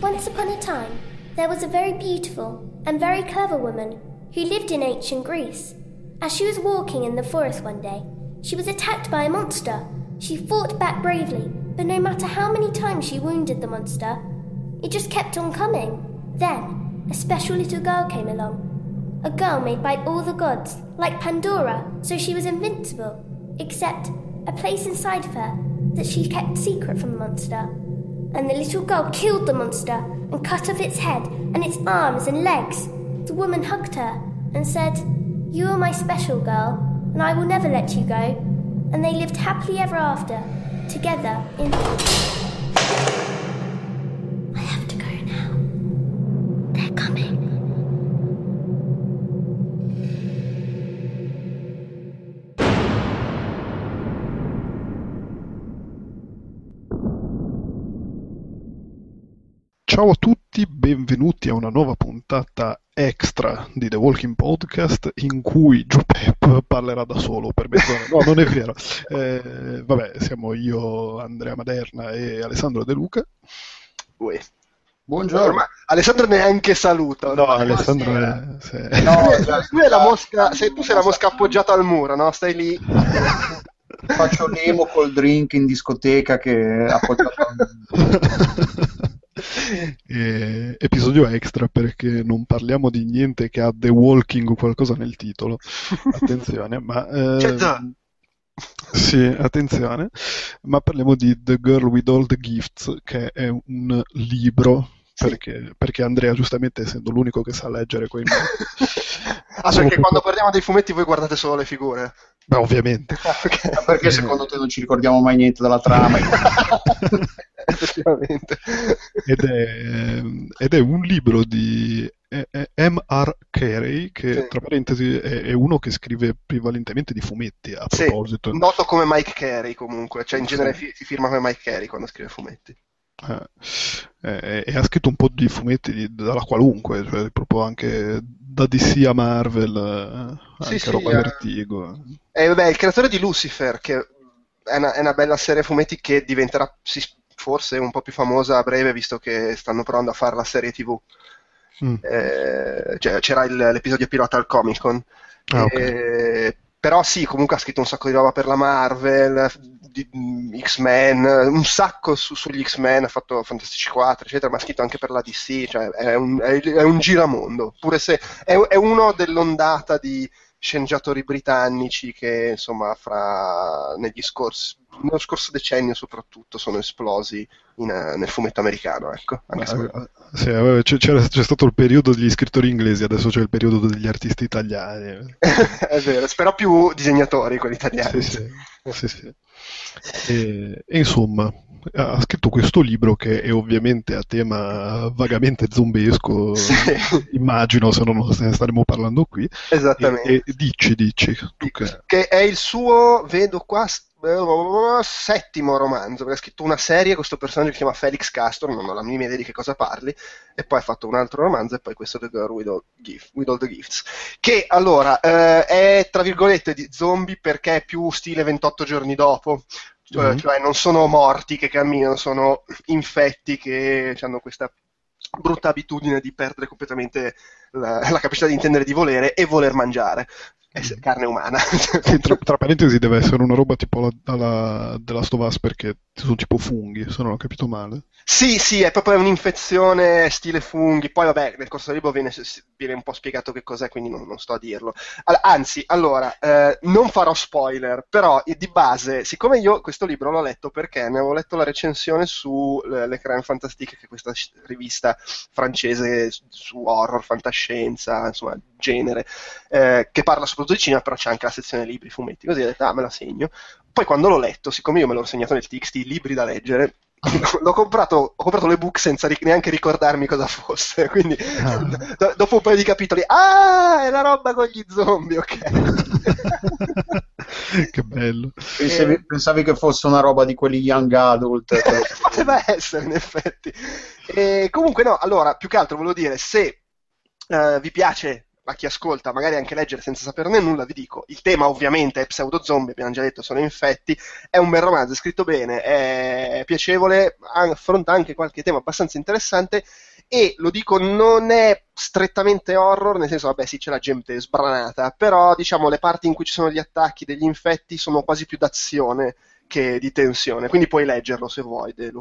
Once upon a time, there was a very beautiful and very clever woman who lived in ancient Greece. As she was walking in the forest one day, she was attacked by a monster. She fought back bravely, but no matter how many times she wounded the monster, it just kept on coming. Then, a special little girl came along. A girl made by all the gods, like Pandora, so she was invincible, except a place inside of her that she kept secret from the monster. And the little girl killed the monster and cut off its head and its arms and legs. The woman hugged her and said, You are my special girl, and I will never let you go. And they lived happily ever after, together in. Ciao a tutti, benvenuti a una nuova puntata extra di The Walking Podcast in cui Joe Pep parlerà da solo per mezz'ora. No, non è vero. Eh, vabbè, siamo io, Andrea Maderna e Alessandro De Luca. Uè. Buongiorno. Ma Alessandro neanche saluta. No, Alessandro è... sì. No, Tu, la mosca, sei, tu sei la mosca appoggiata al muro, no? Stai lì. faccio l'emo col drink in discoteca che ha appoggiato Eh, episodio extra perché non parliamo di niente che ha The Walking o qualcosa nel titolo. Attenzione, ma... eh. Sì, attenzione, ma parliamo di The Girl with All the Gifts, che è un libro, perché, perché Andrea, giustamente, essendo l'unico che sa leggere quei nomi, Ah, perché per- quando parliamo dei fumetti voi guardate solo le figure. beh, ovviamente. Ah, ok. Ma perché secondo te non ci ricordiamo mai niente della trama? Effettivamente. Ed è, ed è un libro di eh, eh, M.R. Carey, che Sì. tra parentesi è, è uno che scrive prevalentemente di fumetti, a Sì, proposito. noto come Mike Carey comunque, cioè in Sì. genere fi- si firma come Mike Carey quando scrive fumetti. Eh, eh, e ha scritto un po' di fumetti di- dalla qualunque, cioè proprio anche da DC a Marvel, eh, Sì, anche sì, roba eh. Vertigo. E vabbè, il creatore di Lucifer, che è una, è una bella serie fumetti che diventerà sì, forse un po' più famosa a breve, visto che stanno provando a fare la serie TV. Mm. Eh, cioè, c'era il- l'episodio pilota al Comic Con. Ah, ok. Eh, però sì, comunque ha scritto un sacco di roba per la Marvel, di- mm, X-Men, un sacco su- sugli X-Men, ha fatto Fantastici 4, eccetera, ma ha scritto anche per la DC, cioè è un, è- è un giramondo, pure se è, è uno dell'ondata di sceneggiatori britannici che insomma fra negli scorsi nello scorso decennio soprattutto sono esplosi in, eh, nel fumetto americano ecco anche se- Eh, sì, c'è, c'è stato il periodo degli scrittori inglesi, adesso c'è il periodo degli artisti italiani. è vero però più disegnatori quelli italiani Sì, sì, sì, sì. E, e insomma, ha scritto questo libro che è ovviamente a tema vagamente zombesco, Sì. immagino, se non ne staremo parlando qui. E, esattamente e dici, dici, tu che... che è il suo, vedo qua, settimo romanzo, perché ha scritto una serie, questo personaggio che si chiama Felix Castor, non ho la minima idea di che cosa parli, e poi ha fatto un altro romanzo, e poi questo The Girl with All, Gift- with All the Gifts, che allora eh, è tra virgolette di zombie perché è più stile 28 giorni dopo, cioè, Mhm. cioè non sono morti che camminano, sono infetti che hanno questa brutta abitudine di perdere completamente la, la capacità di intendere di volere e voler mangiare. Essere carne umana. Tra, tra parentesi deve essere una roba tipo la, alla, della Stovaz perché sono tipo funghi, se non ho capito male. Sì, sì, è proprio un'infezione stile funghi. Poi, vabbè, nel corso del libro viene, viene un po' spiegato che cos'è, quindi non, non sto a dirlo. All- Anzi, allora, eh, non farò spoiler, però di base, siccome io questo libro l'ho letto perché ne avevo letto la recensione su eh, Le Crème Fantastique, che è questa rivista francese su- su horror, fantascienza, insomma, genere, eh, che parla soprattutto di cinema, però c'è anche la sezione libri, fumetti, così ho detto, ah, me la segno. Poi quando l'ho letto, siccome io me l'ho segnato nel TXT, libri da leggere, l'ho comprato, ho comprato l'ebook senza ri- neanche ricordarmi cosa fosse, quindi Ah. do- dopo un paio di capitoli, ah, è la roba con gli zombie, ok. che bello. Pensavi, pensavi che fosse una roba di quelli young adult? Poteva essere, in effetti. E comunque no, allora, più che altro volevo dire, se eh, vi piace a chi ascolta magari anche leggere senza saperne nulla, vi dico, il tema ovviamente è pseudo zombie, abbiamo già detto, sono infetti, è un bel romanzo, è scritto bene, è piacevole, affronta anche qualche tema abbastanza interessante e lo dico non è strettamente horror, nel senso, vabbè sì c'è la gente sbranata, però diciamo le parti in cui ci sono gli attacchi degli infetti sono quasi più d'azione che di tensione, quindi puoi leggerlo se vuoi, Delu.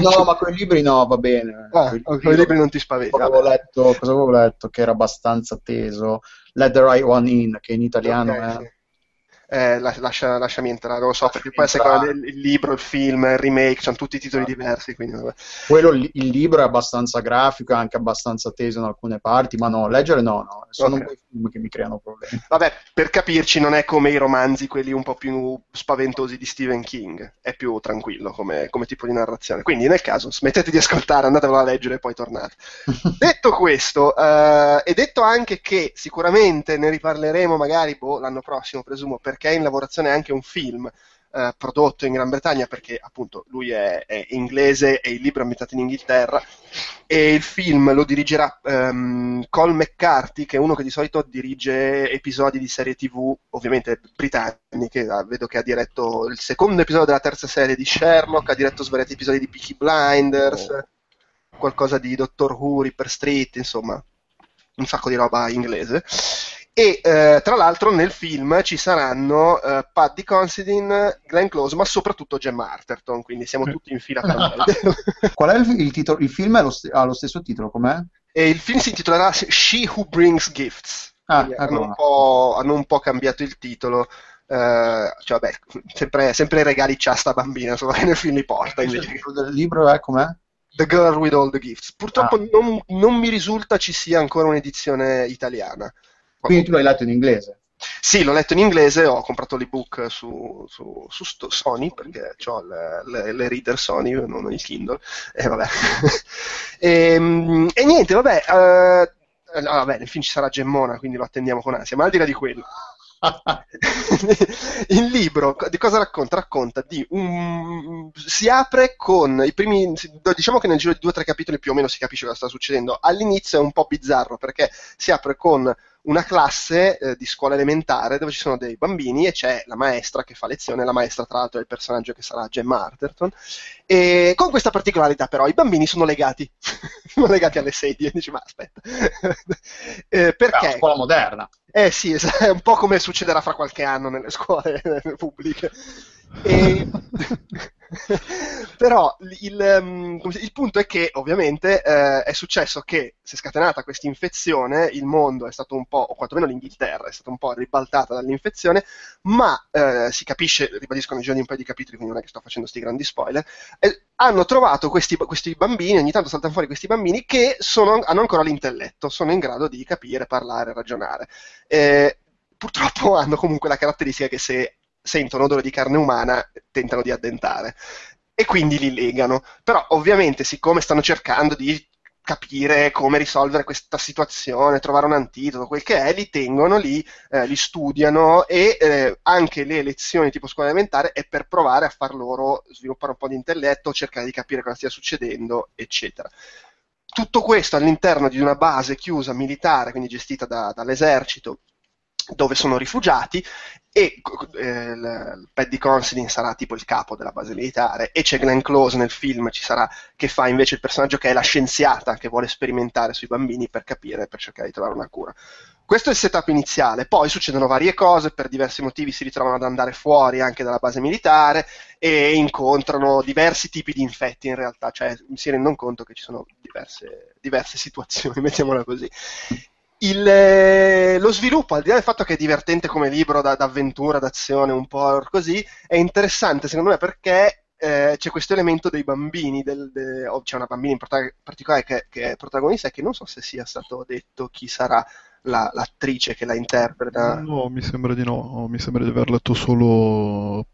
No, ma quei libri no, va bene. Ah, quei libri, libri non ti spaventi. Cosa avevo, letto, cosa avevo letto che era abbastanza teso? Let the Right One In, che in italiano okay, è... Sì eh, lascia, lasciami entrare, lo so, perché poi a seconda del il libro, il film, il remake, hanno tutti i titoli esatto. diversi. Quindi, Quello, il libro è abbastanza grafico, anche abbastanza teso in alcune parti, ma no, leggere no, no, sono okay. un po' i film che mi creano problemi. Vabbè, per capirci, non è come i romanzi, quelli un po' più spaventosi di Stephen King, è più tranquillo come, come tipo di narrazione. Quindi, nel caso, smettete di ascoltare, andatevelo a leggere e poi tornate. detto questo, uh, e detto anche che sicuramente ne riparleremo magari boh, l'anno prossimo, presumo, per perché è in lavorazione anche un film eh, prodotto in Gran Bretagna perché appunto lui è, è, inglese e il libro è ambientato in Inghilterra e il film lo dirigerà um, Cole McCarthy che è uno che di solito dirige episodi di serie tv ovviamente britanniche ah, vedo che ha diretto il secondo episodio della terza serie di Sherlock ha diretto svariati episodi di Peaky Blinders oh. qualcosa di Doctor Who, Ripper Street insomma un sacco di roba inglese e eh, tra l'altro nel film ci saranno eh, Paddy Considine, Glenn Close, ma soprattutto Gemma Arterton, quindi siamo eh. tutti in fila per Qual è il, il titolo? Il film lo st- ha lo stesso titolo, com'è? E il film si intitolerà She Who Brings Gifts. Ah, hanno, un hanno, un po', cambiato il titolo. Uh, cioè, vabbè, sempre, sempre regali c'ha sta bambina, insomma, che nel film li porta. Invece. Il del libro è com'è? The Girl with All the Gifts. Purtroppo ah. non, non mi risulta ci sia ancora un'edizione italiana. Quindi tu l'hai letto in inglese? Sì, l'ho letto in inglese, ho comprato l'ebook su, su, su Sony perché ho le, le, le, reader Sony, non il Kindle, e vabbè. e, ehm, e, niente, vabbè, uh, no, vabbè, nel film ci sarà Gemmona, quindi lo attendiamo con ansia, ma al di là di quello, il libro di cosa racconta? Racconta di un. Si apre con i primi. Diciamo che nel giro di due o tre capitoli più o meno si capisce cosa sta succedendo. All'inizio è un po' bizzarro perché si apre con una classe eh, di scuola elementare dove ci sono dei bambini e c'è la maestra che fa lezione, la maestra tra l'altro è il personaggio che sarà Gemma Arterton, e con questa particolarità però i bambini sono legati, sono legati alle sedie, dici ma aspetta, eh, perché? È scuola moderna. Eh sì, è un po' come succederà fra qualche anno nelle scuole pubbliche. E... Però il, um, il, punto è che ovviamente eh, è successo che si è scatenata questa infezione, il mondo è stato un po', o quantomeno l'Inghilterra è stata un po' ribaltata dall'infezione, ma eh, si capisce, ribadisco nei giorni un paio di capitoli, quindi non è che sto facendo questi grandi spoiler, eh, hanno trovato questi, questi, bambini, ogni tanto saltano fuori questi bambini che sono, hanno ancora l'intelletto, sono in grado di capire, parlare, ragionare. Purtroppo hanno comunque la caratteristica che se sentono odore di carne umana, tentano di addentare e quindi li legano. Però ovviamente siccome stanno cercando di capire come risolvere questa situazione, trovare un antidoto, quel che è, li tengono lì, eh, li studiano e eh, anche le lezioni tipo scuola elementare è per provare a far loro sviluppare un po' di intelletto, cercare di capire cosa stia succedendo, eccetera. Tutto questo all'interno di una base chiusa militare, quindi gestita da, dall'esercito, dove sono rifugiati e eh, il Paddy Considine sarà tipo il capo della base militare e c'è Glenn Close nel film ci sarà, che fa invece il personaggio che è la scienziata che vuole sperimentare sui bambini per capire, per cercare di trovare una cura. Questo è il setup iniziale, poi succedono varie cose, per diversi motivi si ritrovano ad andare fuori anche dalla base militare e incontrano diversi tipi di infetti in realtà, cioè si rendono conto che ci sono diverse, diverse situazioni, mettiamola così il, eh, lo sviluppo, al di là del fatto che è divertente come libro da, d'avventura, d'azione, un po' così, è interessante secondo me perché eh, c'è questo elemento dei bambini, del, de, oh, c'è una bambina in particolare che, che, è protagonista e che non so se sia stato detto chi sarà la, l'attrice che la interpreta. No, mi sembra di no, mi sembra di aver letto solo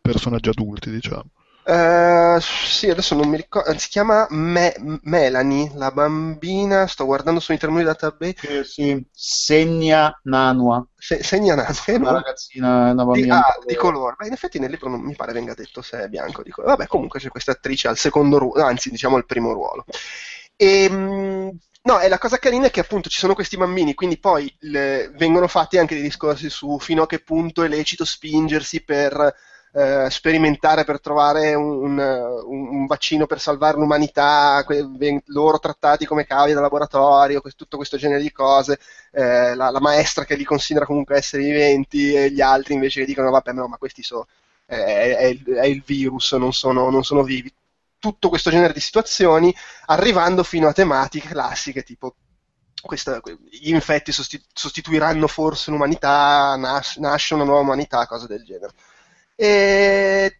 personaggi adulti, diciamo. Uh, sì, adesso non mi ricordo. Si chiama Me- Melanie, la bambina. Sto guardando su internet database. Eh, sì, Segna Nanua. Se- Segna Nanua. Una ragazzina, una bambina. Di, ah, di colore. Beh, in effetti nel libro non mi pare venga detto se è bianco di colore. Vabbè, comunque c'è questa attrice al secondo ruolo, anzi, diciamo al primo ruolo. E, ehm, No, e la cosa carina è che appunto ci sono questi bambini, quindi poi le, vengono fatti anche dei discorsi su fino a che punto è lecito spingersi per eh, sperimentare, per trovare un, un, un, vaccino per salvare l'umanità, que, loro trattati come cavi da laboratorio, questo, tutto questo genere di cose, eh, la, la, maestra che li considera comunque esseri viventi e gli altri invece che dicono vabbè no, ma questi sono... È, è, è, il virus, non sono, non sono vivi tutto questo genere di situazioni, arrivando fino a tematiche classiche tipo questa, gli infetti sostitu- sostituiranno forse l'umanità, nas- nasce una nuova umanità, cose del genere. E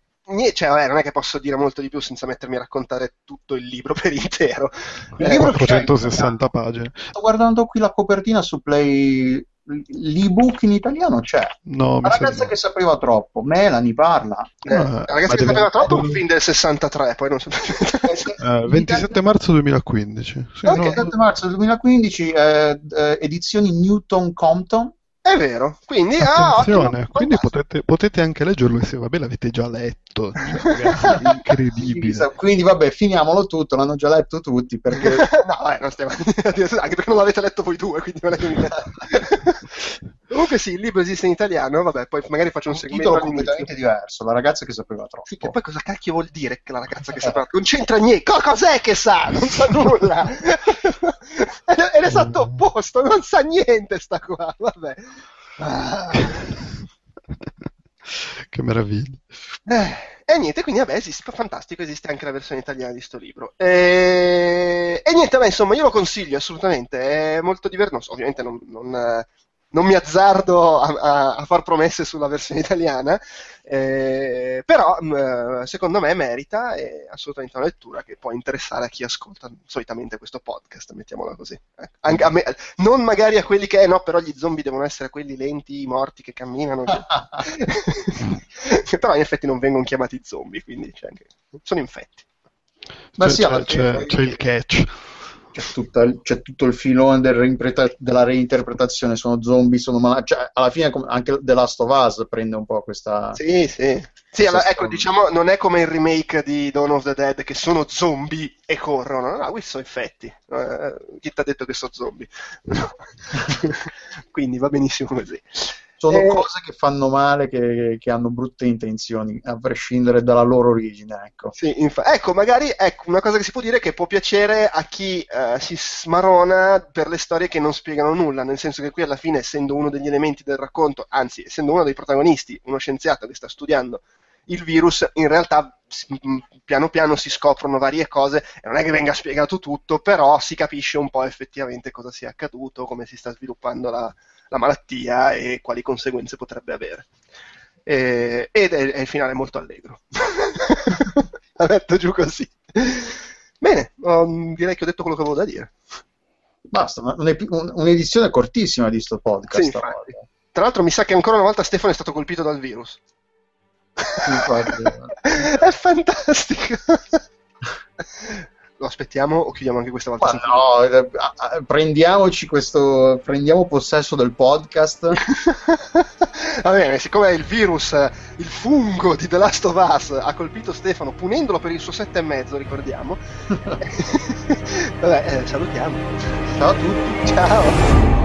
cioè, vabbè, non è che posso dire molto di più senza mettermi a raccontare tutto il libro per intero. Il libro 460 pagine. Sto guardando qui la copertina su Play l'ebook in italiano c'è. No, la ragazza sembra. che sapeva troppo, Melanie parla. Eh, la ragazza che sapeva troppo è un film del 63, poi non so. eh, 27 marzo 2015. Sì, okay. no, 27 marzo 2015, eh, eh, edizioni Newton Compton. È vero, quindi, Attenzione, ah, quindi potete, potete, anche leggerlo e se vabbè l'avete già letto, cioè, ragazzi, incredibile. quindi vabbè, finiamolo tutto, l'hanno già letto tutti perché... no, eh, non stiamo anche perché non l'avete letto voi due, quindi non è che mi... Comunque sì, il libro esiste in italiano, vabbè, poi magari faccio un, un segmento titolo completamente diverso, la ragazza che sapeva troppo. Sì, che poi cosa cacchio vuol dire che la ragazza che sapeva troppo? Non c'entra niente, Co- cos'è che sa? Non sa nulla. È l'esatto opposto, non sa niente sta qua, vabbè. Ah. che meraviglia. Eh, e niente, quindi vabbè, esiste, fantastico, esiste anche la versione italiana di sto libro. E, e niente, beh, insomma, io lo consiglio assolutamente, è molto divertente, ovviamente non, non non mi azzardo a, a, a, far promesse sulla versione italiana, eh, però mh, mm, secondo me merita e assolutamente una lettura che può interessare a chi ascolta solitamente questo podcast, mettiamola così. Eh. Anche me, non magari a quelli che, eh, no, però gli zombie devono essere quelli lenti, morti, che camminano. però in effetti non vengono chiamati zombie, quindi cioè, sono infetti. Ma c'è, sì, c'è, c'è, c'è il catch c'è, tutta, c'è, tutto il filone del della reinterpretazione, sono zombie, sono mal- cioè, alla fine anche The Last of Us prende un po' questa... Sì, sì. Sì, allora, ecco, diciamo, non è come il remake di Dawn of the Dead che sono zombie e corrono, no, no questi sono effetti. Eh, chi ti ha detto che sono zombie? Quindi va benissimo così sono eh, cose che fanno male, che, che, hanno brutte intenzioni, a prescindere dalla loro origine. Ecco, sì, inf- ecco magari ecco, una cosa che si può dire è che può piacere a chi eh, si smarona per le storie che non spiegano nulla, nel senso che qui alla fine, essendo uno degli elementi del racconto, anzi, essendo uno dei protagonisti, uno scienziato che sta studiando il virus, in realtà piano piano si scoprono varie cose e non è che venga spiegato tutto, però si capisce un po' effettivamente cosa sia accaduto, come si sta sviluppando la, la malattia e quali conseguenze potrebbe avere. E, ed è, è, il finale molto allegro. La metto giù così. Bene, um, direi che ho detto quello che avevo da dire. Basta, un'edizione cortissima di sto podcast. Sì, Tra l'altro mi sa che ancora una volta Stefano è stato colpito dal virus. è fantastico lo aspettiamo o chiudiamo anche questa volta? no, eh, prendiamoci questo, prendiamo possesso del podcast. Va bene, siccome il virus, il fungo di The Last of Us ha colpito Stefano punendolo per il suo sette e mezzo, ricordiamo. Vabbè, eh, salutiamo. Ciao a tutti. Ciao.